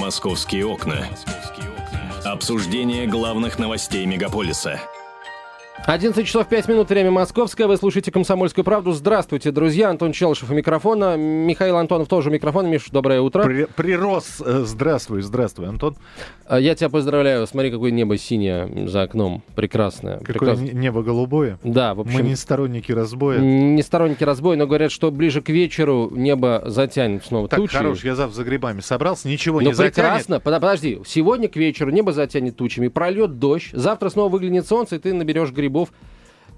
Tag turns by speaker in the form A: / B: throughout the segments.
A: «Московские окна». Обсуждение главных новостей мегаполиса –
B: 11 часов 5 минут, время московское. Вы слушаете «Комсомольскую правду». Здравствуйте, друзья. Антон Челышев у микрофона. Михаил Антонов тоже у микрофона. Миш, доброе утро.
C: При, прирос. Э, здравствуй, здравствуй, Антон.
B: А, я тебя поздравляю. Смотри, какое небо синее за окном. Прекрасное.
C: Какое
B: Прекрас...
C: небо голубое.
B: Да, в общем...
C: Мы не сторонники разбоя.
B: Не сторонники разбоя, но говорят, что ближе к вечеру небо затянет снова
C: так,
B: тучи.
C: хорош, я завтра за грибами собрался, ничего
B: ну,
C: не
B: прекрасно.
C: затянет.
B: Подожди, сегодня к вечеру небо затянет тучами, прольет дождь, завтра снова выглянет солнце, и ты наберешь грибов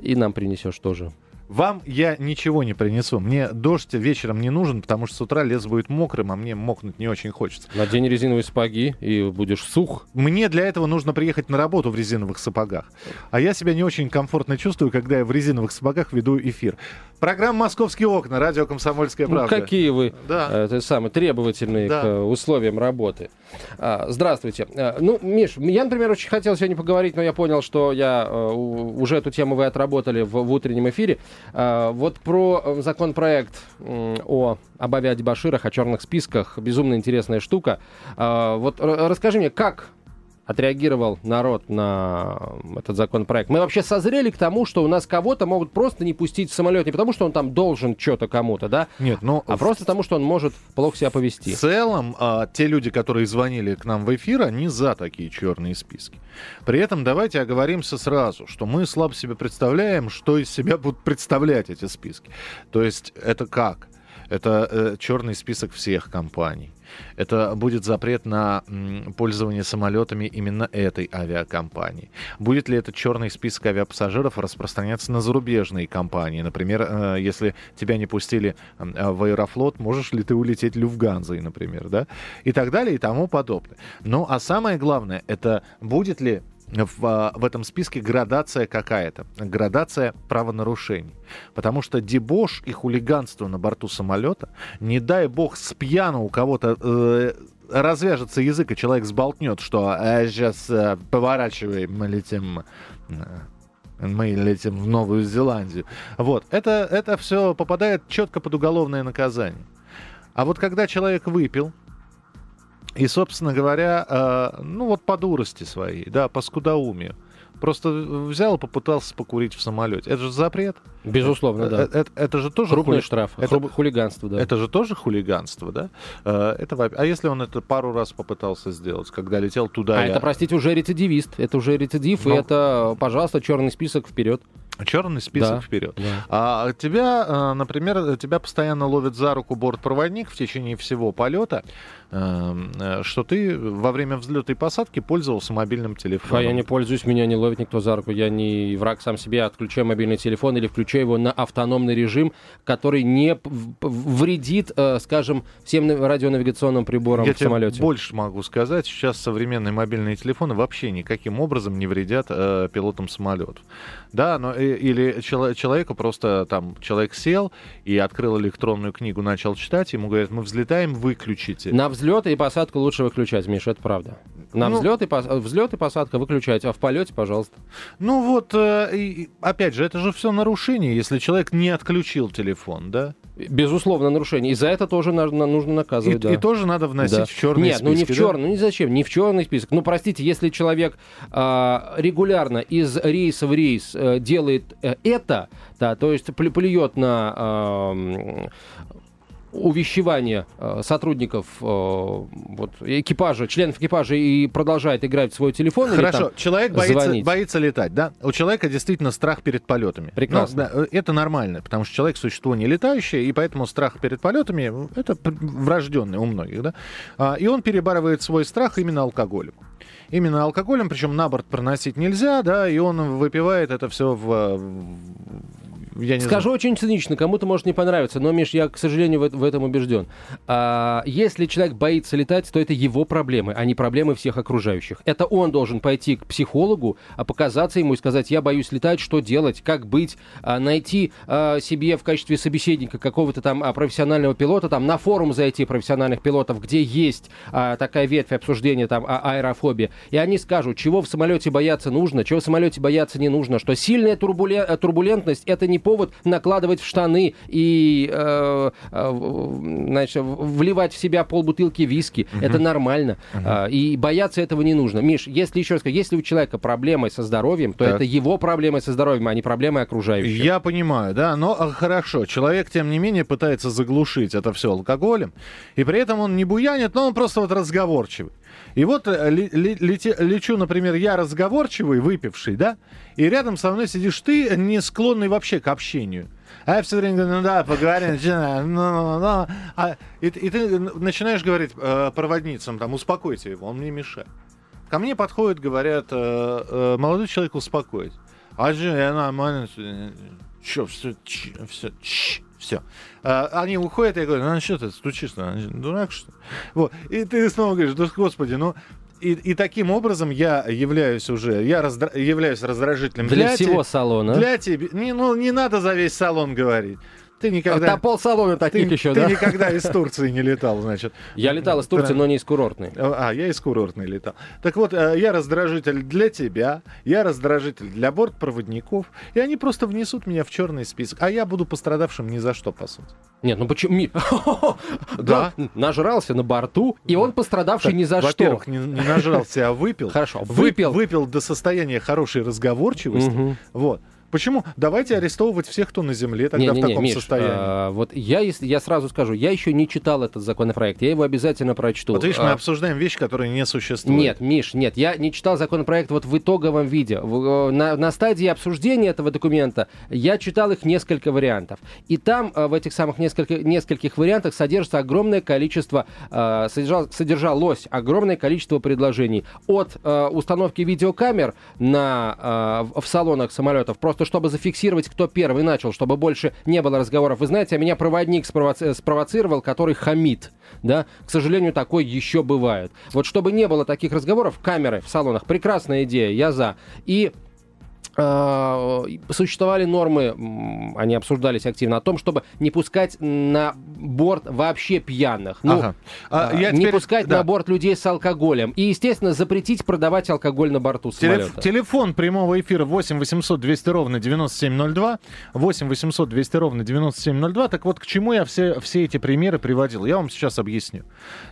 B: и нам принесешь тоже.
C: Вам я ничего не принесу. Мне дождь вечером не нужен, потому что с утра лес будет мокрым, а мне мокнуть не очень хочется.
B: Надень резиновые сапоги, и будешь сух.
C: Мне для этого нужно приехать на работу в резиновых сапогах. А я себя не очень комфортно чувствую, когда я в резиновых сапогах веду эфир. Программа «Московские окна», радио «Комсомольская ну, правда».
B: Ну, какие вы да. э, самые требовательные да. к э, условиям работы. А, здравствуйте. А, ну, Миш, я, например, очень хотел сегодня поговорить, но я понял, что я а, уже эту тему вы отработали в, в утреннем эфире. А, вот про законопроект о об авиадебаширах, о черных списках. Безумно интересная штука. А, вот расскажи мне, как отреагировал народ на этот законопроект. Мы вообще созрели к тому, что у нас кого-то могут просто не пустить в самолет, не потому что он там должен что-то кому-то, да?
C: Нет, ну...
B: А в... просто потому, что он может плохо себя повести.
C: В целом, а, те люди, которые звонили к нам в эфир, они за такие черные списки. При этом давайте оговоримся сразу, что мы слабо себе представляем, что из себя будут представлять эти списки. То есть это как? Это э, черный список всех компаний. Это будет запрет на пользование самолетами именно этой авиакомпании. Будет ли этот черный список авиапассажиров распространяться на зарубежные компании? Например, э, если тебя не пустили э, в Аэрофлот, можешь ли ты улететь Люфганзой, например, да? И так далее и тому подобное. Ну, а самое главное, это будет ли в, а, в этом списке градация какая-то. Градация правонарушений. Потому что дебош и хулиганство на борту самолета, не дай бог с пьяну у кого-то э, развяжется язык, и человек сболтнет, что а, сейчас э, поворачиваем, мы летим э, мы летим в Новую Зеландию. Вот, это, это все попадает четко под уголовное наказание. А вот когда человек выпил, и, собственно говоря, э, ну вот по дурости своей, да, по скудоумию. Просто взял и попытался покурить в самолете. Это же запрет.
B: Безусловно, да.
C: Это, это, это же тоже
B: Крупный хули... штраф. Это хулиганство, да.
C: Это же тоже хулиганство, да? Э, это... А если он это пару раз попытался сделать, когда летел туда?
B: А я... это, простите, уже рецидивист. Это уже рецидив, Но... и это, пожалуйста, черный список вперед.
C: Черный список да, вперед. Да. А тебя, э, например, тебя постоянно ловит за руку бортпроводник в течение всего полета, э, что ты во время взлета и посадки пользовался мобильным телефоном.
B: А я не пользуюсь, меня не ловит никто за руку. Я не враг сам себе, отключаю мобильный телефон или включаю его на автономный режим, который не вредит, э, скажем, всем радионавигационным приборам
C: я
B: в самолете.
C: Я больше могу сказать. Сейчас современные мобильные телефоны вообще никаким образом не вредят э, пилотам самолетов. Да, но или человеку просто там человек сел и открыл электронную книгу, начал читать, ему говорят, мы взлетаем, выключите.
B: На взлет и посадку лучше выключать, Миша, это правда. На ну, взлет, и пос... взлет и посадка выключать, а в полете, пожалуйста.
C: Ну вот, э, опять же, это же все нарушение, если человек не отключил телефон, да?
B: Безусловно, нарушение. И за это тоже нужно, нужно наказывать. И,
C: да. и тоже надо вносить да. в черный
B: Нет,
C: список. Нет,
B: ну не в черный, да? ну не зачем, не в черный список. Ну, простите, если человек э, регулярно из рейса в рейс э, делает э, это, да, то есть плюет на э, увещевание э, сотрудников э, вот, экипажа, членов экипажа и продолжает играть в свой телефон
C: Хорошо,
B: там
C: человек боится, боится летать, да? У человека действительно страх перед полетами.
B: Прекрасно.
C: Но, да, это нормально, потому что человек существо не летающее, и поэтому страх перед полетами — это врожденный у многих, да? А, и он перебарывает свой страх именно алкоголем именно алкоголем, причем на борт проносить нельзя, да, и он выпивает это все в,
B: я не Скажу знаю. очень цинично, кому-то может не понравиться, но, Миш, я, к сожалению, в, в этом убежден. А, если человек боится летать, то это его проблемы, а не проблемы всех окружающих. Это он должен пойти к психологу, а показаться ему и сказать, я боюсь летать, что делать, как быть, а, найти а, себе в качестве собеседника какого-то там а, профессионального пилота, там на форум зайти профессиональных пилотов, где есть а, такая ветвь обсуждения там а, аэрофобии, и они скажут, чего в самолете бояться нужно, чего в самолете бояться не нужно, что сильная турбулен... турбулентность это не повод накладывать в штаны и э, э, значит, вливать в себя полбутылки виски. Угу. Это нормально. Угу. И бояться этого не нужно. Миш, если еще раз сказать, если у человека проблемы со здоровьем, то так. это его проблемы со здоровьем, а не проблемы окружающих.
C: Я понимаю, да, но а, хорошо. Человек, тем не менее, пытается заглушить это все алкоголем, и при этом он не буянит, но он просто вот разговорчивый. И вот э, лечу, например, я разговорчивый, выпивший, да, и рядом со мной сидишь ты, не склонный вообще к общению. А я все время говорю, ну да, поговорим. Ну, ну, ну. А, и, ты начинаешь говорить э, проводницам, там, успокойте его, он мне мешает. Ко мне подходят, говорят, э, э, молодой человек успокоить. А же я нормально, что, все, все, все. А, они уходят, я говорю, ну что ты стучишь, дурак что ли? Вот. И ты снова говоришь, да господи, ну и, и таким образом я являюсь уже, я раздра, являюсь раздражителем
B: для, для всего те, салона.
C: Для тебя, не, ну не надо за весь салон говорить. Ты никогда...
B: А полсалона таких
C: ты,
B: еще,
C: ты
B: да?
C: Ты никогда из Турции не летал, значит.
B: Я летал из Турции, но не из курортной.
C: А, я из курортной летал. Так вот, э, я раздражитель для тебя, я раздражитель для бортпроводников, и они просто внесут меня в черный список, а я буду пострадавшим ни за что, по сути.
B: Нет, ну почему? Да. Нажрался на борту, и он пострадавший ни за что.
C: Во-первых, не нажрался, а выпил.
B: Хорошо, выпил.
C: Выпил до состояния хорошей разговорчивости. Вот. Почему? Давайте арестовывать всех, кто на земле тогда не, не, в таком Миш, состоянии. А,
B: вот я, я сразу скажу, я еще не читал этот законопроект, я его обязательно прочту.
C: Вот видишь, а, мы обсуждаем вещи, которые не существуют.
B: Нет, Миш, нет, я не читал законопроект вот в итоговом виде. В, э, на, на стадии обсуждения этого документа я читал их несколько вариантов. И там э, в этих самых несколько, нескольких вариантах содержится огромное количество, э, содержал, содержалось огромное количество предложений. От установки видеокамер на, в салонах самолетов просто просто чтобы зафиксировать, кто первый начал, чтобы больше не было разговоров. Вы знаете, а меня проводник спровоци- спровоцировал, который хамит. Да? К сожалению, такое еще бывает. Вот чтобы не было таких разговоров, камеры в салонах, прекрасная идея, я за. И существовали нормы, они обсуждались активно, о том, чтобы не пускать на борт вообще пьяных. Ну, ага. а, я не теперь... пускать да. на борт людей с алкоголем. И, естественно, запретить продавать алкоголь на борту самолета.
C: Телеф- телефон прямого эфира 8 800 200 ровно 9702. 8 800 200 ровно 9702. Так вот, к чему я все, все эти примеры приводил? Я вам сейчас объясню.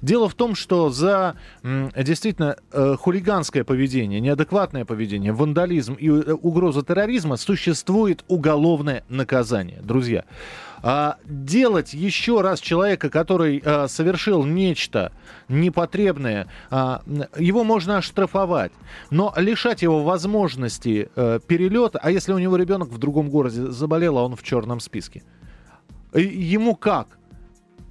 C: Дело в том, что за действительно э, хулиганское поведение, неадекватное поведение, вандализм и э, угроза терроризма, существует уголовное наказание. Друзья, а, делать еще раз человека, который а, совершил нечто непотребное, а, его можно оштрафовать, но лишать его возможности а, перелета, а если у него ребенок в другом городе заболел, а он в черном списке, ему как?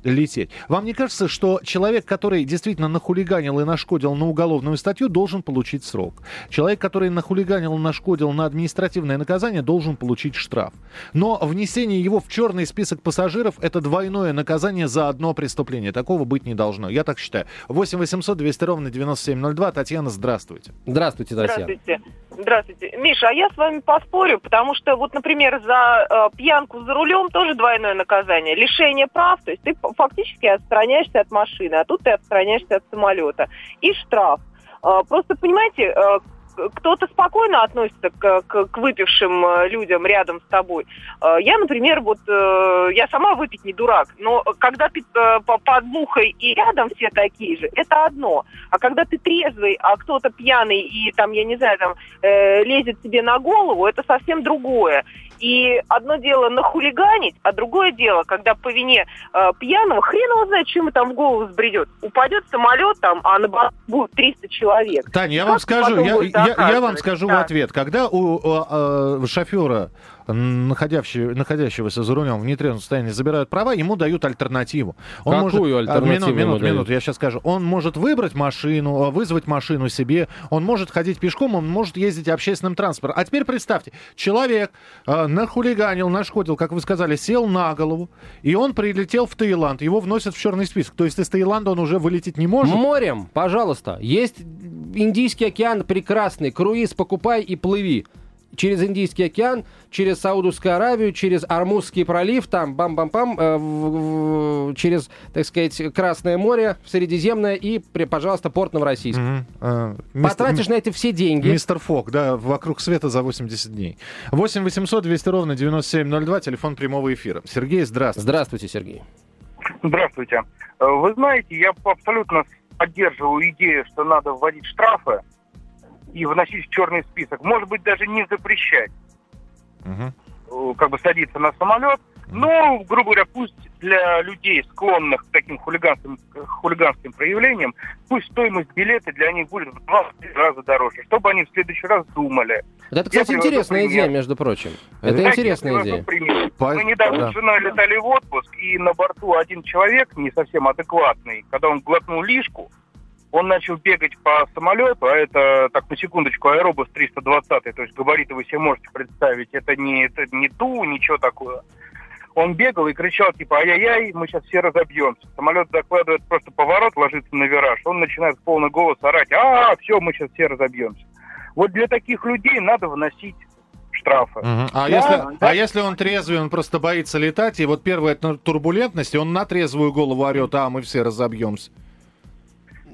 C: Лететь. Вам не кажется, что человек, который действительно нахулиганил и нашкодил на уголовную статью, должен получить срок? Человек, который нахулиганил и нашкодил на административное наказание, должен получить штраф. Но внесение его в черный список пассажиров – это двойное наказание за одно преступление. Такого быть не должно. Я так считаю. 8 800 200 ровно 9702. Татьяна, здравствуйте.
B: Здравствуйте, Татьяна.
D: Здравствуйте. Здравствуйте. Миша, а я с вами поспорю, потому что вот, например, за э, пьянку за рулем тоже двойное наказание. Лишение прав, то есть ты фактически отстраняешься от машины, а тут ты отстраняешься от самолета. И штраф. Э, просто, понимаете, э, кто-то спокойно относится к, к, к выпившим э, людям рядом с тобой. Э, я, например, вот э, я сама выпить не дурак, но когда ты под мухой и рядом все такие же, это одно. А когда ты трезвый, а кто-то пьяный и там, я не знаю, там лезет тебе на голову, это совсем другое. И одно дело нахулиганить, а другое дело, когда по вине э, пьяного, хрен его знает, чем там в голову сбредет. Упадет самолет там, а на борту будет 300 человек.
C: Таня, я вам скажу, я, я, я вам скажу да. в ответ. Когда у, у, у, у шофера находящего, находящегося за рулем в нетрезвом состоянии забирают права, ему дают альтернативу.
B: Он Какую может, альтернативу?
C: Минут, минут, минут, я сейчас скажу. Он может выбрать машину, а, вызвать машину себе, он может ходить пешком, он может ездить общественным транспортом. А теперь представьте, человек э, нахулиганил, нашкодил, как вы сказали, сел на голову, и он прилетел в Таиланд, его вносят в черный список. То есть из Таиланда он уже вылететь не может?
B: Морем, пожалуйста. Есть Индийский океан прекрасный, круиз покупай и плыви через Индийский океан, через Саудовскую Аравию, через Армузский пролив, там бам-бам-пам, э, через, так сказать, Красное море, Средиземное и, пожалуйста, порт Новороссийск. Mm-hmm. Uh, Потратишь мистер, на это все деньги.
C: Мистер Фок, да, вокруг света за 80 дней. 8 800 200 ровно 9702, телефон прямого эфира. Сергей, здравствуйте.
B: Здравствуйте, Сергей.
E: Здравствуйте. Э, вы знаете, я абсолютно поддерживаю идею, что надо вводить штрафы и вносить в черный список. Может быть, даже не запрещать. Угу. Как бы садиться на самолет. Но, грубо говоря, пусть для людей, склонных к таким хулиганским, хулиганским проявлениям, пусть стоимость билета для них будет в два раза дороже, чтобы они в следующий раз думали.
B: Это, кстати, интересная идея, между прочим. Это да, интересная идея.
E: Пример. Мы недавно да. с женой летали в отпуск, и на борту один человек, не совсем адекватный, когда он глотнул лишку, он начал бегать по самолету, а это, так, на секундочку, аэробус 320, то есть габариты вы себе можете представить, это не, это не Ту, ничего такое. Он бегал и кричал, типа, ай-яй-яй, мы сейчас все разобьемся. Самолет закладывает просто поворот, ложится на вираж, он начинает в полный голос орать, а, все, мы сейчас все разобьемся. Вот для таких людей надо вносить штрафы.
C: Угу. А, да, если, да. а если он трезвый, он просто боится летать, и вот первая турбулентность, он на трезвую голову орет, а мы все разобьемся.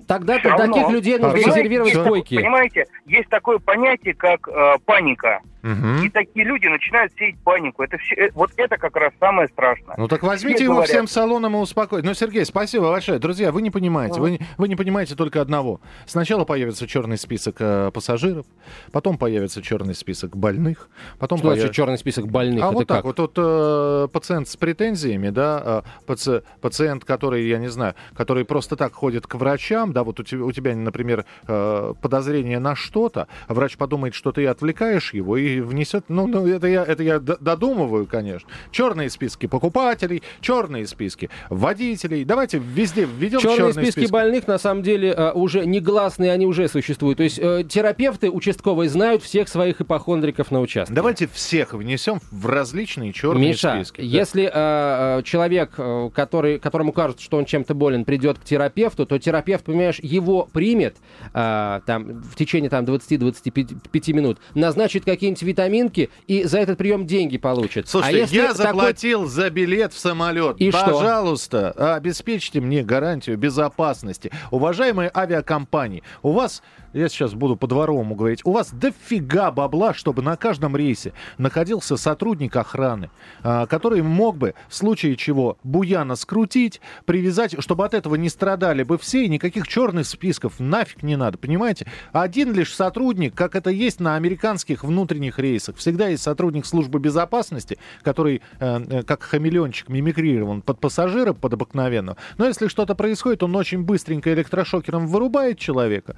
B: Тогда для таких людей нужно резервировать койки.
E: Понимаете, есть такое понятие, как э, паника. Угу. И такие люди начинают сеять панику. Это все, э, вот это как раз самое страшное.
C: Ну так возьмите все его говорят... всем салоном и успокойте. Ну, Сергей, спасибо большое. Друзья, вы не понимаете. Вы, вы не понимаете только одного. Сначала появится черный список э, пассажиров, потом появится черный список больных, потом
B: Что появ... черный список больных?
C: А
B: это
C: вот
B: как?
C: так вот. Тут э, пациент с претензиями, да, э, паци... пациент, который, я не знаю, который просто так ходит к врачам, да, вот у тебя, у тебя например, э, подозрение на что-то, а врач подумает, что ты отвлекаешь его и внесет, ну, ну это я, это я додумываю, конечно. Черные списки покупателей, черные списки водителей. Давайте везде введем черные, черные
B: списки. списки больных, на самом деле, э, уже негласные, они уже существуют. То есть э, терапевты участковые знают всех своих ипохондриков на участке.
C: Давайте всех внесем в различные черные
B: Миша,
C: списки.
B: если э, человек, который, которому кажется, что он чем-то болен, придет к терапевту, то терапевт, понимаешь, его примет э, там, в течение там, 20-25 минут, назначит какие-нибудь витаминки и за этот прием деньги получит.
C: Слушайте, а если я заплатил такой... за билет в самолет.
B: И
C: Пожалуйста, что? обеспечьте мне гарантию безопасности. Уважаемые авиакомпании, у вас я сейчас буду по-дворовому говорить, у вас дофига бабла, чтобы на каждом рейсе находился сотрудник охраны, а, который мог бы в случае чего буяна скрутить, привязать, чтобы от этого не страдали бы все, и никаких черных списков нафиг не надо, понимаете? Один лишь сотрудник, как это есть на американских внутренних рейсах, всегда есть сотрудник службы безопасности, который э, э как хамелеончик мимикрирован под пассажира, под обыкновенного. Но если что-то происходит, он очень быстренько электрошокером вырубает человека,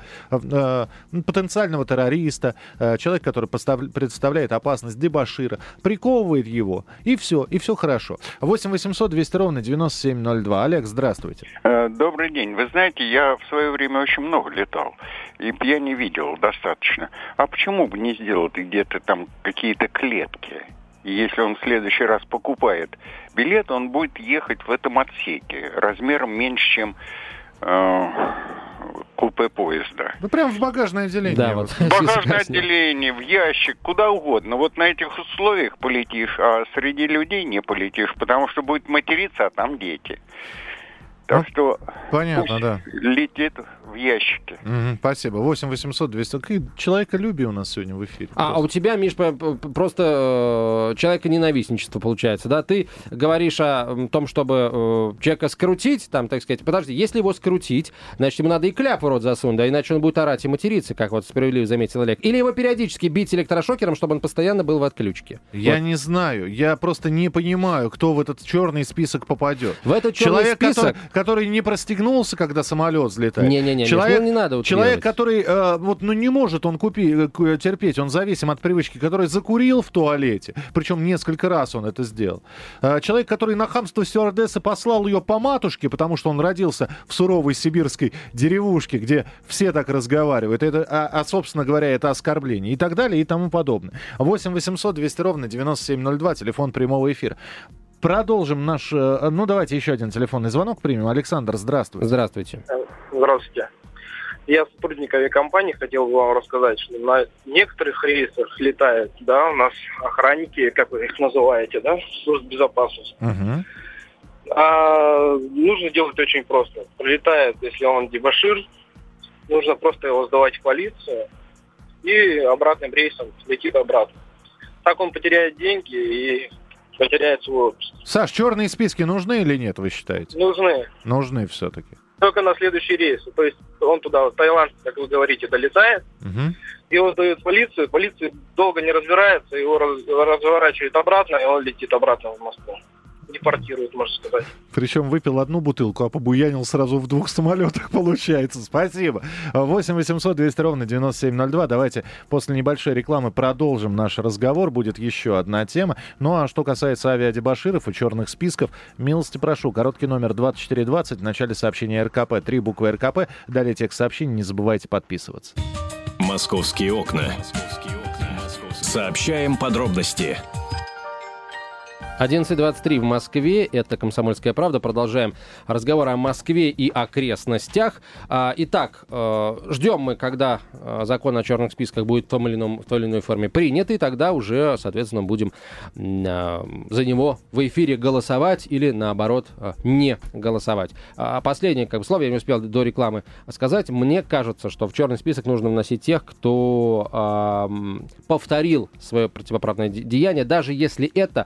C: э, потенциального террориста, э, человек, который представляет опасность дебашира, приковывает его, и все, и все хорошо. 8 800 200 ровно 9702. Олег, здравствуйте.
F: Э, добрый день. Вы знаете, я в свое время очень много летал, и я не видел достаточно. А почему бы не сделать где-то там какие-то клетки? Если он в следующий раз покупает билет, он будет ехать в этом отсеке размером меньше, чем купе поезда.
C: Ну, прям в багажное отделение.
F: Да, вот. В багажное отделение, в ящик, куда угодно. Вот на этих условиях полетишь, а среди людей не полетишь, потому что будет материться, а там дети. Так что
C: понятно, да.
F: летит в ящике.
C: Угу, спасибо. 8 800 200. Какие человеколюбие у нас сегодня в эфире.
B: А, а у тебя, Миш, просто э, человека-ненавистничество получается, да? Ты говоришь о том, чтобы э, человека скрутить, там, так сказать, подожди, если его скрутить, значит, ему надо и кляп в рот засунуть, да, иначе он будет орать и материться, как вот справедливо заметил Олег. Или его периодически бить электрошокером, чтобы он постоянно был в отключке.
C: Я вот. не знаю, я просто не понимаю, кто в этот черный список попадет.
B: В этот черный Человек, список...
C: Который, который не простегнулся, когда самолет взлетает.
B: Не-не-не, человек, не надо
C: Человек, который, э, вот, ну не может он купи, э, терпеть, он зависим от привычки, который закурил в туалете, причем несколько раз он это сделал. Э, человек, который на хамство стюардессы послал ее по матушке, потому что он родился в суровой сибирской деревушке, где все так разговаривают, это, а, а собственно говоря, это оскорбление и так далее и тому подобное. 8 800 200 ровно 9702, телефон прямого эфира. Продолжим наш... Ну, давайте еще один телефонный звонок примем. Александр, здравствуйте.
B: Здравствуйте.
G: Здравствуйте. Я сотрудник авиакомпании, хотел бы вам рассказать, что на некоторых рейсах летают, да, у нас охранники, как вы их называете, да, служб безопасности. Угу. А, нужно делать очень просто. Прилетает, если он дебашир, нужно просто его сдавать в полицию и обратным рейсом летит обратно. Так он потеряет деньги и потеряет свой отпуск.
C: Саш, черные списки нужны или нет, вы считаете?
G: Нужны.
C: Нужны все-таки.
G: Только на следующий рейс. То есть он туда, в Таиланд, как вы говорите, долетает, угу. его сдают полицию, полиция долго не разбирается, его разворачивает обратно, и он летит обратно в Москву депортируют, можно сказать.
C: Причем выпил одну бутылку, а побуянил сразу в двух самолетах, получается. Спасибо. 8 800 200 ровно 9702. Давайте после небольшой рекламы продолжим наш разговор. Будет еще одна тема. Ну а что касается авиадебаширов и черных списков, милости прошу. Короткий номер 2420 в начале сообщения РКП. Три буквы РКП. Далее текст сообщений. Не забывайте подписываться.
A: Московские окна. Сообщаем подробности.
B: 11.23 в Москве. Это «Комсомольская правда». Продолжаем разговор о Москве и окрестностях. А, итак, э, ждем мы, когда э, закон о черных списках будет в той или, ином, в той или иной форме принят, и тогда уже, соответственно, будем э, за него в эфире голосовать или, наоборот, не голосовать. А последнее как бы, слово я не успел до рекламы сказать. Мне кажется, что в черный список нужно вносить тех, кто повторил свое противоправное деяние, даже если это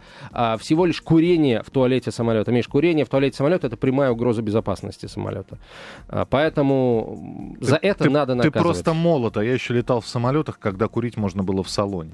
B: всего лишь курение в туалете самолета. Миш, курение в туалете самолета это прямая угроза безопасности самолета. А, поэтому ты, за это
C: ты,
B: надо наказывать.
C: Ты просто молод, а я еще летал в самолетах, когда курить можно было в салоне.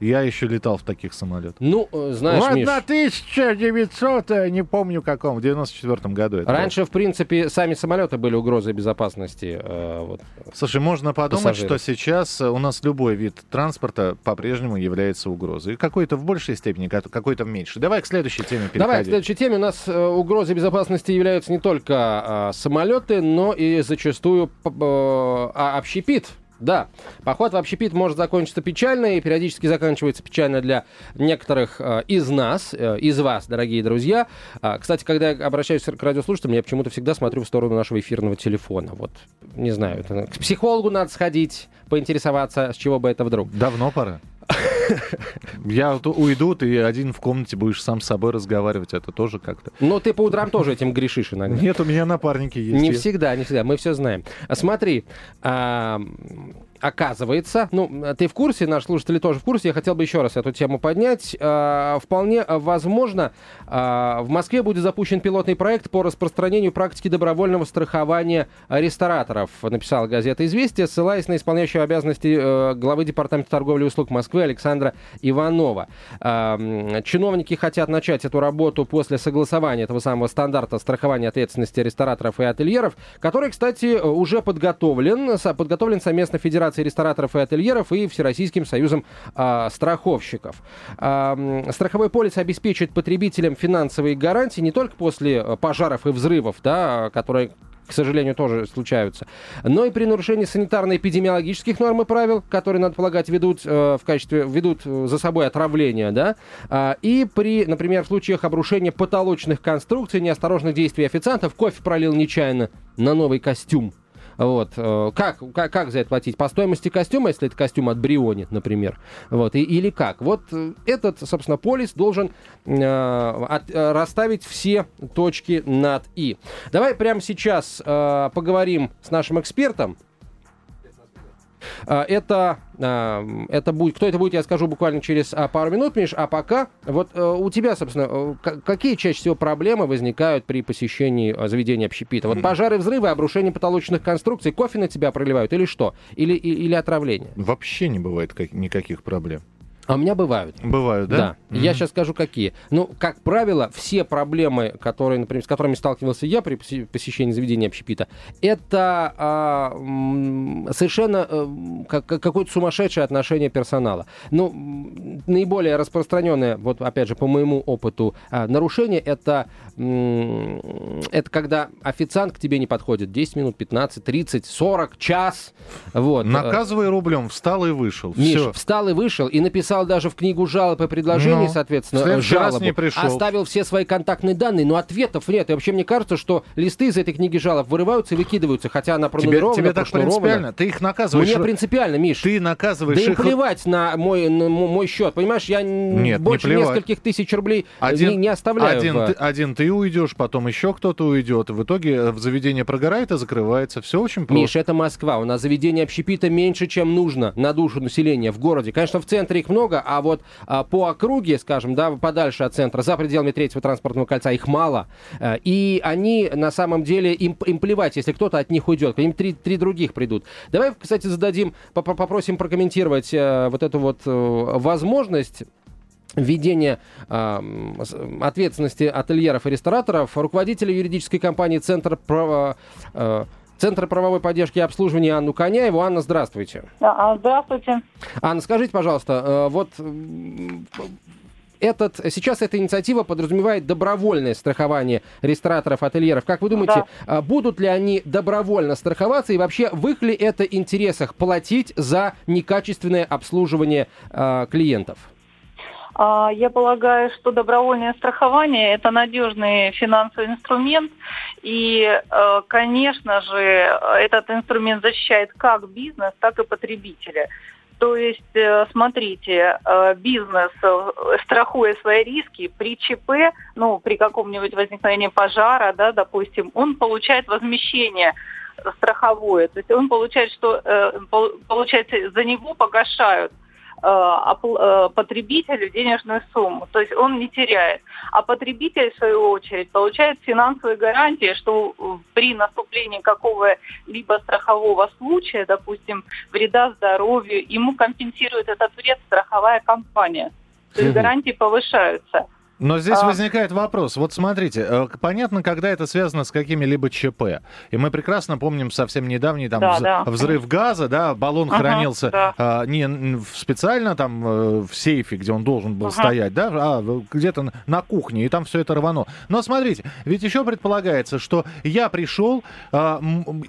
C: Я еще летал в таких самолетах.
B: Ну, э, знаешь,
C: В 1900, Миш... не помню каком, в 94 году.
B: Это Раньше, было. в принципе, сами самолеты были угрозой безопасности. Э, вот,
C: Слушай, можно подумать, пассажиров. что сейчас у нас любой вид транспорта по-прежнему является угрозой. Какой-то в большей степени, какой-то в меньшей. Давай к следующей теме переходим.
B: Давай к следующей теме. У нас э, угрозой безопасности являются не только э, самолеты, но и зачастую э, а, общепит да, поход в общепит может закончиться печально и периодически заканчивается печально для некоторых э, из нас, э, из вас, дорогие друзья. А, кстати, когда я обращаюсь к радиослушателям, я почему-то всегда смотрю в сторону нашего эфирного телефона. Вот, не знаю, это, к психологу надо сходить, поинтересоваться, с чего бы это вдруг.
C: Давно пора. Я уйду, ты один в комнате будешь сам с собой разговаривать, это тоже как-то.
B: Но ты по утрам тоже этим грешишь иногда.
C: Нет, у меня напарники есть.
B: Не всегда, не всегда, мы все знаем. Смотри, оказывается, ну, ты в курсе, наши слушатели тоже в курсе, я хотел бы еще раз эту тему поднять. Э, вполне возможно, э, в Москве будет запущен пилотный проект по распространению практики добровольного страхования рестораторов, написала газета «Известия», ссылаясь на исполняющего обязанности э, главы Департамента торговли и услуг Москвы Александра Иванова. Э, чиновники хотят начать эту работу после согласования этого самого стандарта страхования ответственности рестораторов и ательеров, который, кстати, уже подготовлен, подготовлен совместно Федерацией Ассоциацией рестораторов и ательеров и Всероссийским союзом а, страховщиков. А, страховой полис обеспечит потребителям финансовые гарантии не только после а, пожаров и взрывов, да, которые к сожалению, тоже случаются. Но и при нарушении санитарно-эпидемиологических норм и правил, которые, надо полагать, ведут э, в качестве, ведут за собой отравление, да, э, и при, например, в случаях обрушения потолочных конструкций, неосторожных действий официантов, кофе пролил нечаянно на новый костюм, вот. Э, как, как, как за это платить? По стоимости костюма, если это костюм от Бриони, например. Вот. И, или как? Вот э, этот, собственно, полис должен э, от, э, расставить все точки над «и». Давай прямо сейчас э, поговорим с нашим экспертом, это, а, это будет, кто это будет, я скажу буквально через а, пару минут, Миш. А пока, вот э, у тебя, собственно, э, какие чаще всего проблемы возникают при посещении заведения общепита? Вот пожары, взрывы, обрушение потолочных конструкций, кофе на тебя проливают или что? Или, или отравление?
C: Вообще не бывает никаких проблем.
B: А у меня бывают.
C: Бывают, да?
B: Да. Mm-hmm. Я сейчас скажу, какие. Ну, как правило, все проблемы, которые, например, с которыми сталкивался я при посещении заведения общепита, это а, совершенно а, как, какое-то сумасшедшее отношение персонала. Ну, наиболее распространенное, вот опять же, по моему опыту, а, нарушение это, это когда официант к тебе не подходит 10 минут, 15, 30, 40, час. Вот.
C: Наказывай рублем, встал и вышел.
B: Миш, Все. встал и вышел и написал написал даже в книгу жалоб и предложений,
C: Ну,
B: соответственно, жалобу,
C: не пришел.
B: оставил все свои контактные данные, но ответов нет. И вообще мне кажется, что листы из этой книги жалоб вырываются и выкидываются, хотя она
C: Тебе,
B: пронумерована,
C: тебе так
B: прошнурована.
C: принципиально? Ты их наказываешь.
B: Мне принципиально, Миш.
C: Ты наказываешь
B: Да им
C: их...
B: плевать на мой, на мой счет. Понимаешь, я
C: Нет, не
B: больше
C: плевать.
B: нескольких тысяч рублей
C: Один,
B: не, не оставляю.
C: Один,
B: в-
C: ты, один ты уйдешь, потом еще кто-то уйдет. В итоге э, в заведение прогорает и закрывается. Все очень просто.
B: Миш, это Москва. У нас заведение общепита меньше, чем нужно на душу населения в городе. Конечно, в центре их много, а вот а, по округе, скажем, да, подальше от центра, за пределами третьего транспортного кольца, их мало. Э, И они, на самом деле, им, им плевать, если кто-то от них уйдет. К ним три, три других придут. Давай, кстати, зададим, поп- попросим прокомментировать э, вот эту вот э, возможность введения а, м, с- ответственности ательеров и рестораторов руководителя юридической компании «Центр права- э, Центра правовой поддержки и обслуживания Анну Коняеву. Анна, здравствуйте.
H: А, Здравствуйте.
B: Анна, скажите, пожалуйста, э, вот м, этот, сейчас эта инициатива подразумевает добровольное страхование рестораторов, ательеров. Как вы думаете, а, будут ли они добровольно страховаться и вообще в их ли это интересах платить за некачественное обслуживание э, клиентов?
H: А, Я полагаю, что добровольное страхование – это надежный финансовый инструмент, и, э, конечно же, этот инструмент защищает как бизнес, так и потребителя. То есть, э, смотрите, э, бизнес, страхуя свои риски при ЧП, ну, при каком-нибудь возникновении пожара, да, допустим, он получает возмещение страховое. То есть он получает, что пол- получается, за него погашают потребителю денежную сумму. То есть он не теряет. А потребитель, в свою очередь, получает финансовые гарантии, что э, при наступлении какого-либо страхового случая, допустим, вреда здоровью, ему компенсирует этот вред страховая компания. То есть гарантии повышаются.
C: Но здесь
H: А.
C: возникает вопрос. Вот смотрите, э, понятно, когда это связано с какими-либо ЧП. И мы прекрасно помним совсем недавний там
H: Да,
C: вз-
H: да.
C: взрыв газа, да, баллон
H: Ага,
C: хранился
H: да.
C: а, не специально там э, в сейфе, где он должен был
H: Ага.
C: стоять, да, а где-то на- кухне, и там все это рвано. Но смотрите, ведь еще предполагается, что я пришел а,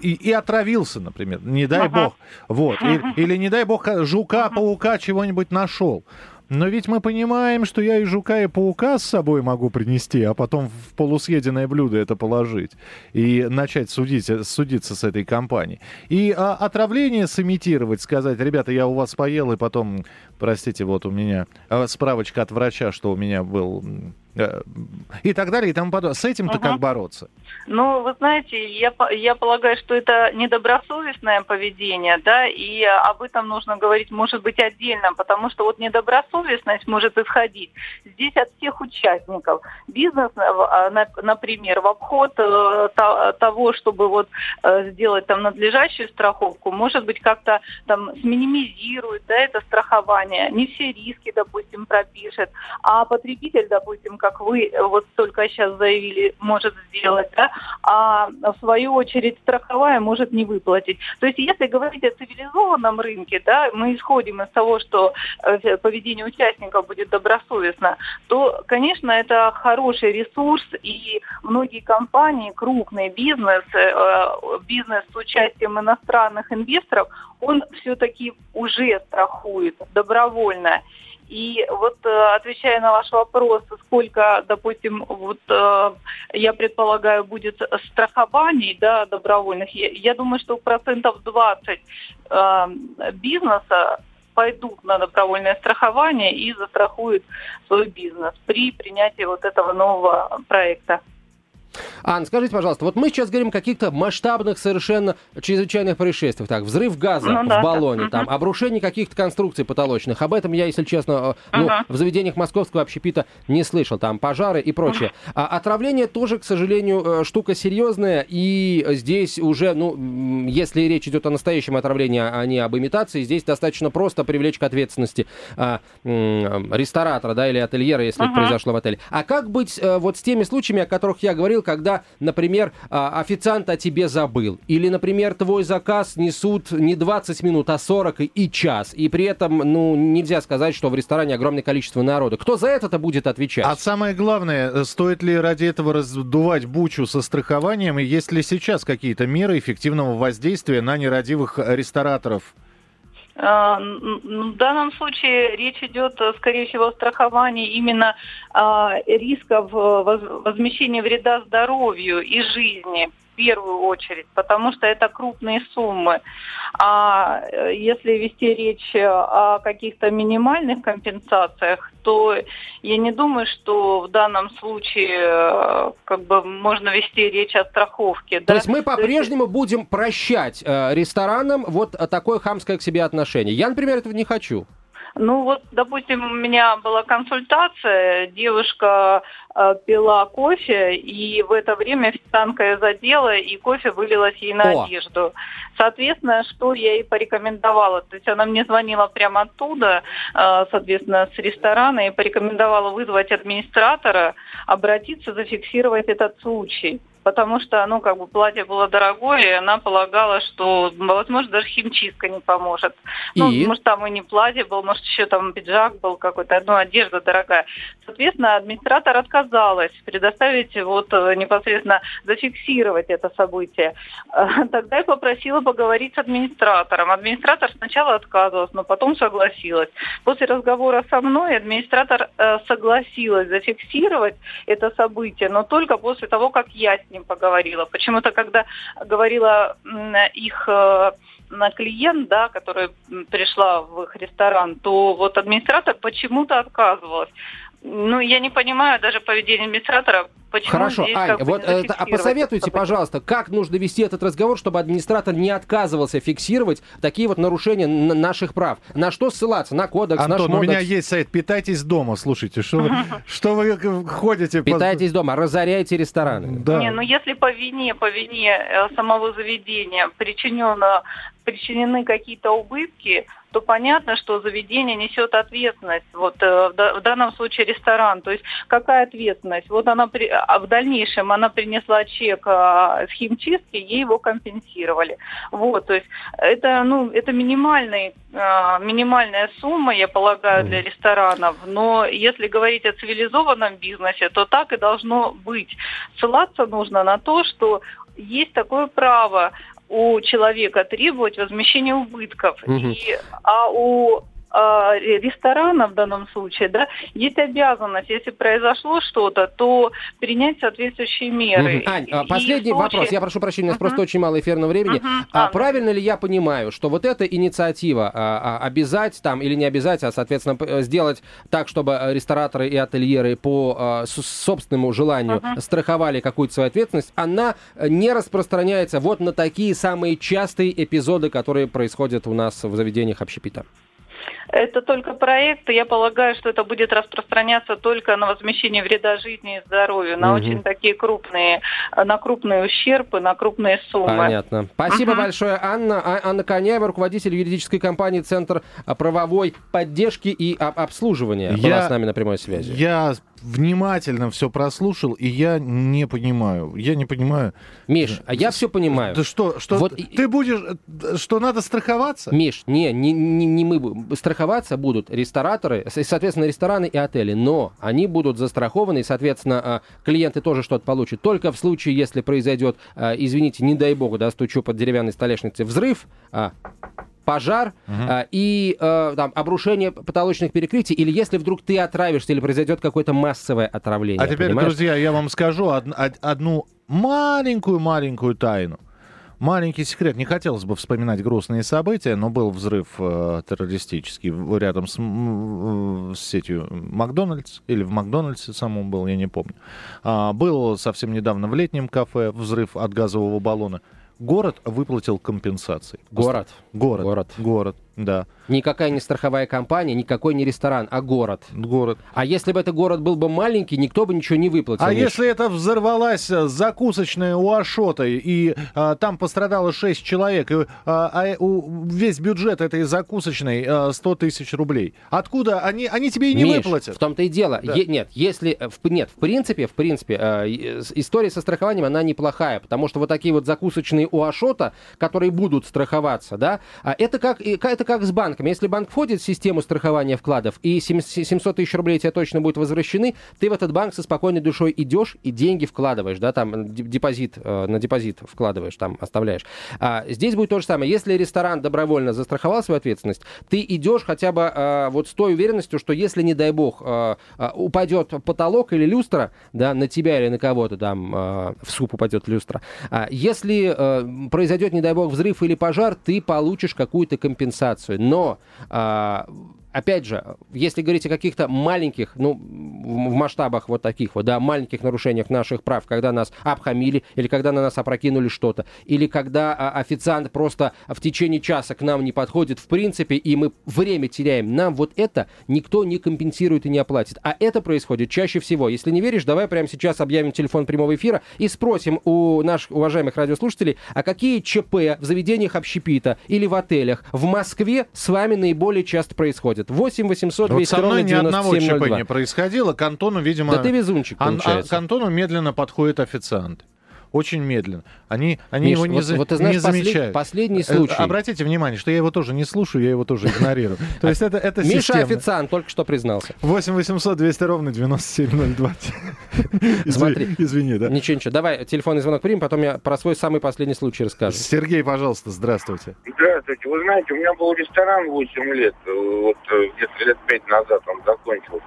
C: и, и отравился, например, не дай
H: Ага.
C: бог, вот, и- или не дай бог жука, паука, чего-нибудь нашел. Но ведь мы понимаем, что я и жука, и паука с собой могу принести, а потом в полусъеденное блюдо это положить и начать судить, судиться с этой компанией. И а, отравление сымитировать, сказать, ребята, я у вас поел, и потом, простите, вот у меня а, справочка от врача, что у меня был... э, И так далее, и тому подобное. С этим-то
H: Ага.
C: как бороться?
H: Ну, вы знаете, я, я полагаю, что это недобросовестное поведение, да, и об этом нужно говорить, может быть, отдельно, потому что вот недобросовестность может исходить здесь от всех участников. Бизнес, э, а, на- например, в обход э, то- того, чтобы вот э, сделать там надлежащую страховку, может быть, как-то там сминимизирует, да, это страхование, не все риски, допустим, пропишет, а потребитель, допустим, как вы э, вот только сейчас заявили, может сделать, да, а в свою очередь страховая может не выплатить. То есть если говорить о цивилизованном рынке, да, мы исходим из того, что э, поведение участников будет добросовестно, то, конечно, это хороший ресурс, и многие компании, крупный бизнес, э, бизнес с участием иностранных инвесторов, он все-таки уже страхует добровольно. И вот э, отвечая на ваш вопрос, сколько, допустим, вот э, я предполагаю, будет страхований, да, добровольных, я, я думаю, что процентов 20 э, бизнеса пойдут на добровольное страхование и застрахуют свой бизнес при принятии вот этого нового проекта.
B: Анна, скажите, пожалуйста, вот мы сейчас говорим о каких-то масштабных совершенно чрезвычайных происшествиях. Так, взрыв газа
H: Ну
B: в
H: да, да.
B: баллоне,
H: Мгм.
B: там, обрушение каких-то конструкций потолочных. Об этом я, если честно, э, ну, в заведениях московского общепита не слышал. Там пожары и прочее. А отравление тоже, к сожалению, э, штука серьезная. И здесь уже, ну, если речь идет о настоящем отравлении, а не об имитации, здесь достаточно просто привлечь к ответственности а, ресторатора, да, или ательера, если это
H: Ага.
B: произошло в отеле. А как быть вот с теми случаями, о которых я говорил, когда, например, а, официант о тебе забыл, или, например, твой заказ несут не 20 минут, а 40 и- час, и при этом, ну, нельзя сказать, что в ресторане огромное количество народа. Кто за это-то будет отвечать?
C: А самое главное, э, стоит ли ради этого раздувать бучу со страхованием, и есть ли сейчас какие-то меры эффективного воздействия на нерадивых рестораторов?
H: А, в данном случае речь идет, э, скорее всего, о страховании именно а, рисков возмещения вреда здоровью и жизни первую очередь, потому что это крупные суммы. А э, если вести речь о каких-то минимальных компенсациях, то я не думаю, что в данном случае э, как бы можно вести речь о страховке.
B: То да? есть мы по-прежнему есть... будем прощать э, ресторанам вот такое хамское к себе отношение. Я, например, этого не хочу.
H: Ну вот, допустим, у меня была консультация, девушка э, пила кофе, и в это время официантка ее задела, и кофе вылилось ей на О. одежду. Соответственно, что я ей порекомендовала? То есть она мне звонила прямо оттуда, э, соответственно, с ресторана, и порекомендовала вызвать администратора, обратиться, зафиксировать этот случай потому что, ну, как бы платье было дорогое, и она полагала, что, возможно, даже химчистка не поможет. Ну, и? может, там и не платье был, может, еще там пиджак был какой-то, ну, одежда дорогая. Соответственно, администратор отказалась предоставить вот э, непосредственно зафиксировать это событие. Тогда я попросила поговорить с администратором. Администратор сначала отказывалась, но потом согласилась. После разговора со мной администратор э, согласилась зафиксировать это событие, но только после того, как я с ним поговорила. Почему-то, когда говорила их э, на клиент, да, которая пришла в их ресторан, то вот администратор почему-то отказывалась. Ну, я не понимаю даже поведение администратора, почему
B: Хорошо, здесь Ань, вот это, а посоветуйте, пожалуйста, как нужно вести этот разговор, чтобы администратор не отказывался фиксировать такие вот нарушения наших прав? На что ссылаться? На кодекс,
C: Антон,
B: наш модекс?
C: у меня есть сайт «Питайтесь дома», слушайте, что вы, что вы ходите?
B: Питайтесь дома, разоряйте рестораны.
H: Да. Не, ну если по вине, по вине э, самого заведения причинено, причинены какие-то убытки, то понятно, что заведение несет ответственность. Вот э, в данном случае ресторан. То есть какая ответственность? Вот она при, а в дальнейшем она принесла чек а, с химчистки, ей его компенсировали. Вот, то есть это, ну, это минимальный, а, минимальная сумма, я полагаю, для ресторанов. Но если говорить о цивилизованном бизнесе, то так и должно быть. Ссылаться нужно на то, что есть такое право у человека требовать возмещения убытков. Угу. И, а у ресторана в данном случае, да, есть обязанность, если произошло что-то, то принять соответствующие меры.
B: Угу. Ань, и последний случае... вопрос, я прошу прощения, у нас угу. просто очень мало эфирного времени. Угу. А, правильно ли я понимаю, что вот эта инициатива а, а, обязать там или не обязать, а соответственно сделать так, чтобы рестораторы и ательеры по а, собственному желанию угу. страховали какую-то свою ответственность, она не распространяется вот на такие самые частые эпизоды, которые происходят у нас в заведениях общепита?
H: Это только проект, и я полагаю, что это будет распространяться только на возмещение вреда жизни и здоровью, на угу. очень такие крупные, на крупные ущербы, на крупные суммы.
B: Понятно. Спасибо угу. большое, Анна. А, Анна Коняева, руководитель юридической компании «Центр правовой поддержки и обслуживания», я, была с нами на прямой связи.
C: Я внимательно все прослушал, и я не понимаю. Я не понимаю.
B: Миш, а я все понимаю.
C: Да что, что вот... ты будешь, что надо страховаться?
B: Миш, не, не, не, не мы. Страховаться будут рестораторы, соответственно, рестораны и отели, но они будут застрахованы, и, соответственно, а, клиенты тоже что-то получат. Только в случае, если произойдет, а, извините, не дай бог, да, стучу под деревянной столешницей, взрыв, а, пожар угу. а, и а, там, обрушение потолочных перекрытий, или если вдруг ты отравишься или произойдет какое-то массовое отравление.
C: А теперь, понимаешь? друзья, я вам скажу од- одну маленькую-маленькую тайну. Маленький секрет. Не хотелось бы вспоминать грустные события, но был взрыв э, террористический рядом с, э, с сетью Макдональдс, или в Макдональдсе самом был, я не помню. А, был совсем недавно в летнем кафе взрыв от газового баллона. Город выплатил компенсации.
B: Город?
C: Город. Город. Город, да.
B: Никакая не страховая компания, никакой не ресторан, а город.
C: Город.
B: А если бы это город был бы маленький, никто бы ничего не выплатил.
C: А Миш. если это взорвалась э, закусочная у Ашота, и а, там пострадало 6 человек, и, а, а у, весь бюджет этой закусочной а, 100 тысяч рублей. Откуда? Они, они тебе и не
B: Миш,
C: выплатят.
B: в том-то и дело. Да. Е- нет, если... Э, в, нет, в принципе, в принципе, э, история со страхованием, она неплохая, потому что вот такие вот закусочные у Ашота, которые будут страховаться, да, а это как, это как с банком. Если банк входит в систему страхования вкладов, и 700 тысяч рублей тебе точно будут возвращены, ты в этот банк со спокойной душой идешь и деньги вкладываешь, да, там депозит, э, на депозит вкладываешь, там оставляешь. А здесь будет то же самое. Если ресторан добровольно застраховал свою ответственность, ты идешь хотя бы э, вот с той уверенностью, что если, не дай бог, э, упадет потолок или люстра, да, на тебя или на кого-то там в суп упадет люстра, а если произойдет, не дай бог, взрыв или пожар, ты получишь какую-то компенсацию. Но опять же, если говорить о каких-то маленьких, ну, в масштабах вот таких вот, да, маленьких нарушениях наших прав, когда нас обхамили, или когда на нас опрокинули что-то, или когда а, официант просто в течение часа к нам не подходит, в принципе, и мы время теряем, нам вот это никто не компенсирует и не оплатит. А это происходит чаще всего. Если не веришь, давай прямо сейчас объявим телефон прямого эфира и спросим у наших уважаемых радиослушателей, а какие ЧП в заведениях общепита или в отелях в Москве с вами наиболее часто происходят? Пишет. 8 800 200 вот ровно 9702. ни одного ЧП
C: не происходило. К Антону, видимо...
B: Да ты везунчик, получается.
C: А, к Антону медленно подходит официант очень медленно. Они, они Миш, его не, вот, за, вот ты знаешь, не замечают.
B: Последний э, случай.
C: Обратите внимание, что я его тоже не слушаю, я его тоже игнорирую. То есть это, это
B: Миша официант только что признался.
C: 8 800 200 ровно 9702.
B: Смотри. Извини, да? Ничего, ничего. Давай телефонный звонок примем, потом я про свой самый последний случай расскажу.
C: Сергей, пожалуйста, здравствуйте.
I: Здравствуйте. Вы знаете, у меня был ресторан 8 лет, вот э, где-то лет 5 назад он закончился.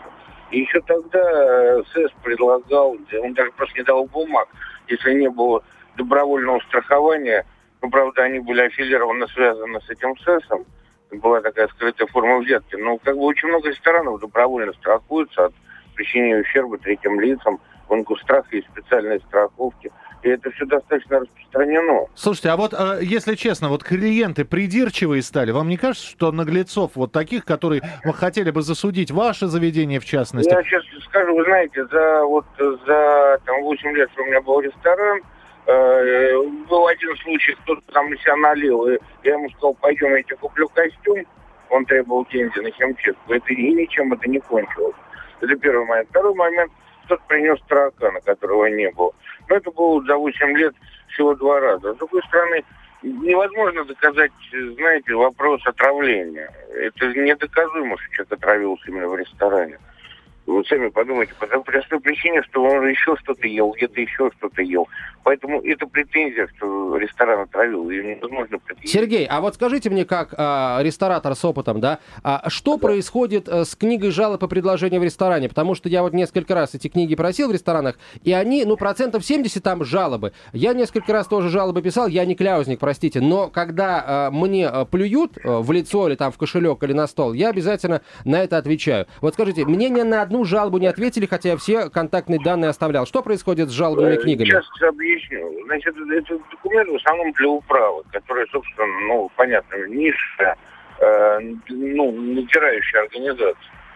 I: И еще тогда СЭС предлагал, он даже просто не дал бумаг, если не было добровольного страхования, ну, правда, они были аффилированы, связаны с этим СЭСом, была такая скрытая форма взятки, но как бы очень много ресторанов добровольно страхуются от причинения ущерба третьим лицам, в Ингустраха есть специальные страховки – и это все достаточно распространено.
C: Слушайте, а вот, э, если честно, вот клиенты придирчивые стали. Вам не кажется, что наглецов вот таких, которые хотели бы засудить ваше заведение в частности?
I: Я сейчас скажу, вы знаете, за вот за там, 8 лет, что у меня был ресторан, э, был один случай, кто-то там себя налил, и я ему сказал, пойдем, я тебе куплю костюм. Он требовал деньги на химчистку. Это и ничем это не кончилось. Это первый момент. Второй момент, кто-то принес таракана, которого не было. Но это было за 8 лет всего два раза. С другой стороны, невозможно доказать, знаете, вопрос отравления. Это недоказуемо, что человек отравился именно в ресторане. Вы сами подумайте, по той простой причине, что он еще что-то ел, где-то еще что-то ел. Поэтому это претензия, что ресторан отравил, ее невозможно
B: предъявить. Сергей, а вот скажите мне, как а, ресторатор с опытом, да, а что да. происходит а, с книгой жалоб и предложений в ресторане? Потому что я вот несколько раз эти книги просил в ресторанах, и они, ну, процентов 70 там жалобы. Я несколько раз тоже жалобы писал, я не кляузник, простите, но когда а, мне а, плюют в лицо или там в кошелек или на стол, я обязательно на это отвечаю. Вот скажите, мне ни на одну жалобу не ответили, хотя я все контактные данные оставлял. Что происходит с жалобными э, книгами?
I: Сейчас объясню. Значит, это документ в основном для управы, которая, собственно, ну, понятно, низшая, э, ну, натирающая организация.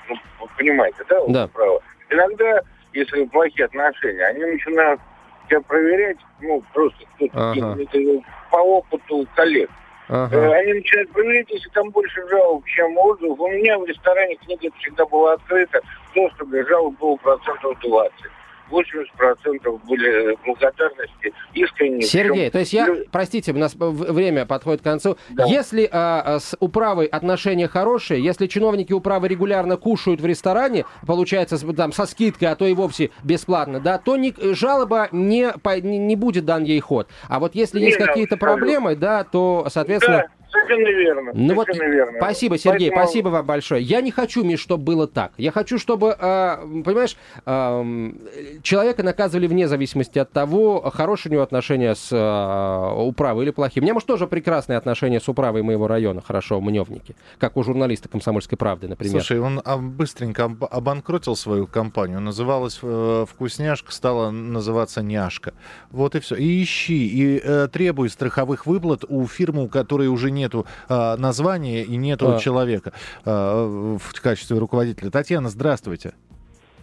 I: Ну, понимаете, да,
B: да.
I: управа? Иногда, если плохие отношения, они начинают тебя проверять, ну, просто кто-то ага. по опыту коллег. Ага. Э, они начинают проверять, если там больше жалоб, чем отзывов. У меня в ресторане книга всегда была открыта, доступ для жалоб был процентов 20. 80% были благодарности искренне.
B: Сергей, то есть я, простите, у нас время подходит к концу. Да. Если а, с управой отношения хорошие, если чиновники управы регулярно кушают в ресторане, получается там со скидкой, а то и вовсе бесплатно, да, то не, жалоба не, не, не будет дан ей ход. А вот если не есть какие-то проблемы, да, то, соответственно...
I: Да Совершенно верно. Ну
B: вот, верно. Спасибо, Сергей, Поэтому... спасибо вам большое. Я не хочу, Миш, чтобы было так. Я хочу, чтобы, э, понимаешь, э, человека наказывали вне зависимости от того, хорошие у него отношения с э, управой или плохие. У меня, может, тоже прекрасные отношения с управой моего района, хорошо, мневники, как у журналиста «Комсомольской правды», например.
C: Слушай, он быстренько обанкротил свою компанию, называлась э, «Вкусняшка», стала называться «Няшка». Вот и все. И ищи, и э, требуй страховых выплат у фирмы, у которой уже не нету э, названия и нету а. человека э, в качестве руководителя. Татьяна, здравствуйте.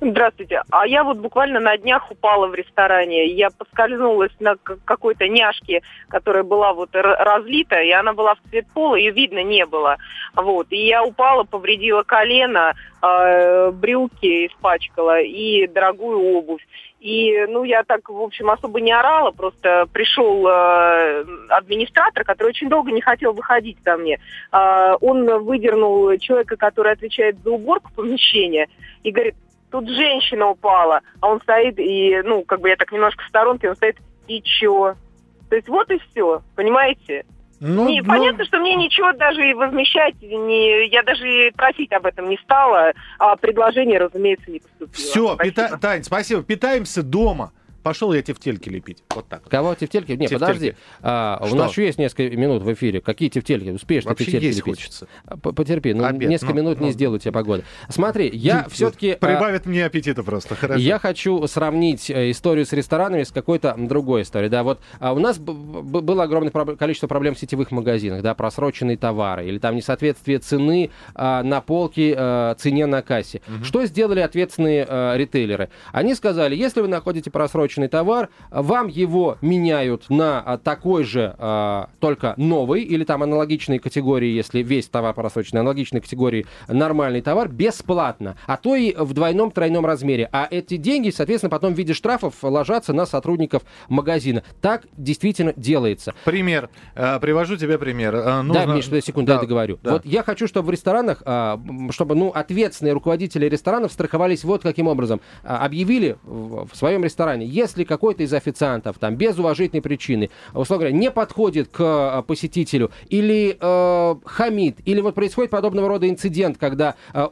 D: Здравствуйте. А я вот буквально на днях упала в ресторане. Я поскользнулась на какой-то няшке, которая была вот разлита, и она была в цвет пола, ее видно не было. Вот. И я упала, повредила колено, э, брюки испачкала и дорогую обувь. И, ну, я так, в общем, особо не орала, просто пришел э, администратор, который очень долго не хотел выходить ко мне. Э, он выдернул человека, который отвечает за уборку помещения, и говорит, тут женщина упала, а он стоит, и, ну, как бы я так немножко в сторонке, он стоит, и чё? То есть вот и все, понимаете? Ну, не, ну... Понятно, что мне ничего даже возмещать, не, я даже просить об этом не стала, а предложение, разумеется, не поступило.
C: Все, пита... Тань, спасибо. Питаемся дома. Пошел я тефтельки лепить. Вот так.
B: Кого тефтельки? Не, подожди. А, у нас еще есть несколько минут в эфире. Какие тефтельки? Успеешь
C: Вообще
B: тефтельки
C: есть
B: лепить?
C: хочется.
B: А, потерпи. Ну, Обед, несколько ну, минут ну, не сделаю тебе погода. Смотри, я все-таки...
C: А, Прибавит мне аппетита просто. Хорошо.
B: Я хочу сравнить э, историю с ресторанами с какой-то другой историей. Да, вот а у нас было огромное количество проблем в сетевых магазинах. Да, просроченные товары или там несоответствие цены а, на полке а, цене на кассе. Угу. Что сделали ответственные а, ритейлеры? Они сказали, если вы находите просроченный товар, вам его меняют на а, такой же, а, только новый, или там аналогичной категории, если весь товар просроченный, аналогичной категории нормальный товар, бесплатно, а то и в двойном, тройном размере. А эти деньги, соответственно, потом в виде штрафов ложатся на сотрудников магазина. Так действительно делается.
C: Пример. Э, привожу тебе пример.
B: Э, нужно... Да, Миш, секунду, да, я договорю. Да. Вот я хочу, чтобы в ресторанах, а, чтобы, ну, ответственные руководители ресторанов страховались вот каким образом. Объявили в своем ресторане, если какой-то из официантов там без уважительной причины, условно говоря, не подходит к э, посетителю или э, хамит, или вот происходит подобного рода инцидент, когда э,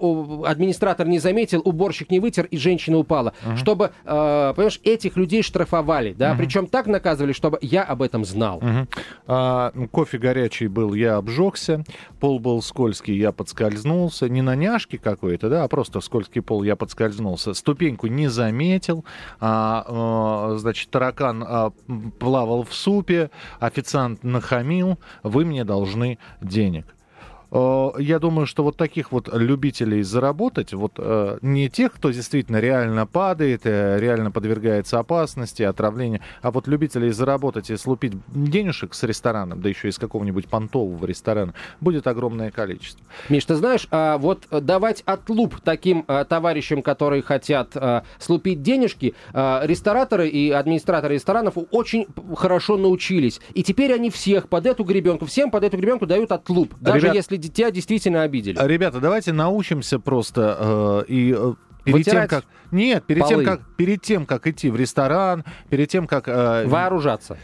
B: администратор не заметил, уборщик не вытер и женщина упала, uh-huh. чтобы, э, понимаешь, этих людей штрафовали, да, uh-huh. причем так наказывали, чтобы я об этом знал.
C: Uh-huh. А, кофе горячий был, я обжегся, пол был скользкий, я подскользнулся, не на няшке какой-то, да, а просто скользкий пол, я подскользнулся, ступеньку не заметил, а, э, значит, таракан а, плавал в супе, официант нахамил, вы мне должны денег. Э, я думаю, что вот таких вот любителей заработать, вот э, не тех, кто действительно реально падает, э, реально подвергается опасности, отравлению, а вот любителей заработать и слупить денежек с рестораном, да еще из какого-нибудь понтового ресторана, будет огромное количество.
B: Миш, ты знаешь, а вот давать отлуп таким товарищам, которые хотят слупить денежки, рестораторы и администраторы ресторанов очень хорошо научились. И теперь они всех под эту гребенку, всем под эту гребенку дают отлуп. Даже Ребят, если тебя действительно обидели.
C: Ребята, давайте научимся просто э, и э, перед Вытирать тем, как нет, перед полы. тем как перед тем, как идти в ресторан, перед тем, как
B: э, вооружаться.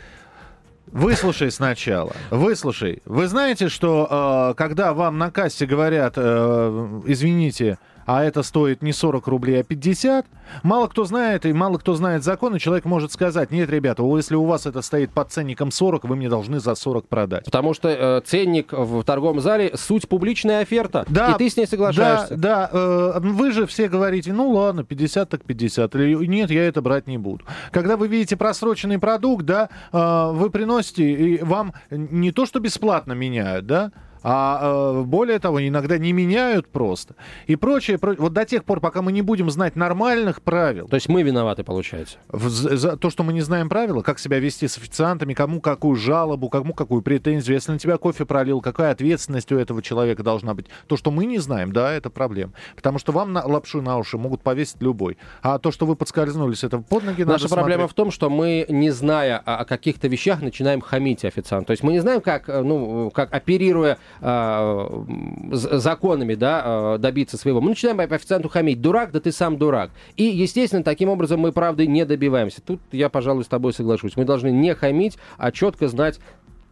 C: Выслушай сначала. Выслушай. Вы знаете, что э, когда вам на кассе говорят, э, извините, а это стоит не 40 рублей, а 50, мало кто знает, и мало кто знает закон, и человек может сказать, нет, ребята, если у вас это стоит под ценником 40, вы мне должны за 40 продать.
B: Потому что э, ценник в торговом зале — суть публичная оферта, да, и ты с ней соглашаешься.
C: Да, да, э, вы же все говорите, ну ладно, 50 так 50, или нет, я это брать не буду. Когда вы видите просроченный продукт, да, э, вы приносите, и вам не то, что бесплатно меняют, да, а э, более того, иногда не меняют просто. И прочее, про... вот до тех пор, пока мы не будем знать нормальных правил.
B: То есть мы виноваты, получается?
C: В, за то, что мы не знаем правила, как себя вести с официантами, кому какую жалобу, кому какую претензию. Если на тебя кофе пролил, какая ответственность у этого человека должна быть. То, что мы не знаем, да, это проблема. Потому что вам на, лапшу на уши могут повесить любой. А то, что вы подскользнулись, это под ноги
B: Наша проблема в том, что мы, не зная о, каких-то вещах, начинаем хамить официант. То есть мы не знаем, как, э, ну, как оперируя законами да, э, добиться своего. Мы начинаем официанту хамить. Дурак, да ты сам дурак. И, естественно, таким образом мы правды не добиваемся. Тут я, пожалуй, с тобой соглашусь. Мы должны не хамить, а четко знать,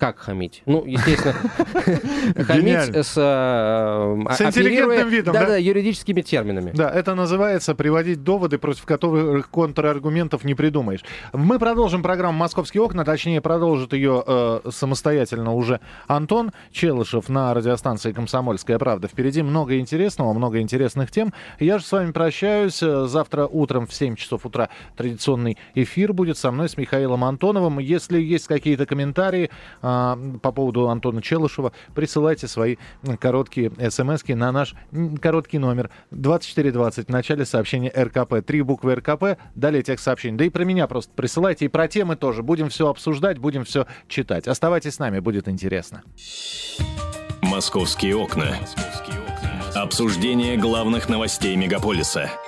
B: как хамить? Ну, естественно, хамить с...
C: Э, с интеллигентным видом,
B: да? Да, юридическими терминами.
C: Да, это называется приводить доводы, против которых контраргументов не придумаешь. Мы продолжим программу «Московские окна», точнее, продолжит ее э, самостоятельно уже Антон Челышев на радиостанции «Комсомольская правда». Впереди много интересного, много интересных тем. Я же с вами прощаюсь. Завтра утром в 7 часов утра традиционный эфир будет со мной, с Михаилом Антоновым. Если есть какие-то комментарии, э, по поводу Антона Челышева, присылайте свои короткие смс на наш короткий номер 2420 в начале сообщения РКП. Три буквы РКП, далее текст сообщений. Да и про меня просто присылайте, и про темы тоже. Будем все обсуждать, будем все читать. Оставайтесь с нами, будет интересно.
A: «Московские окна». Обсуждение главных новостей мегаполиса –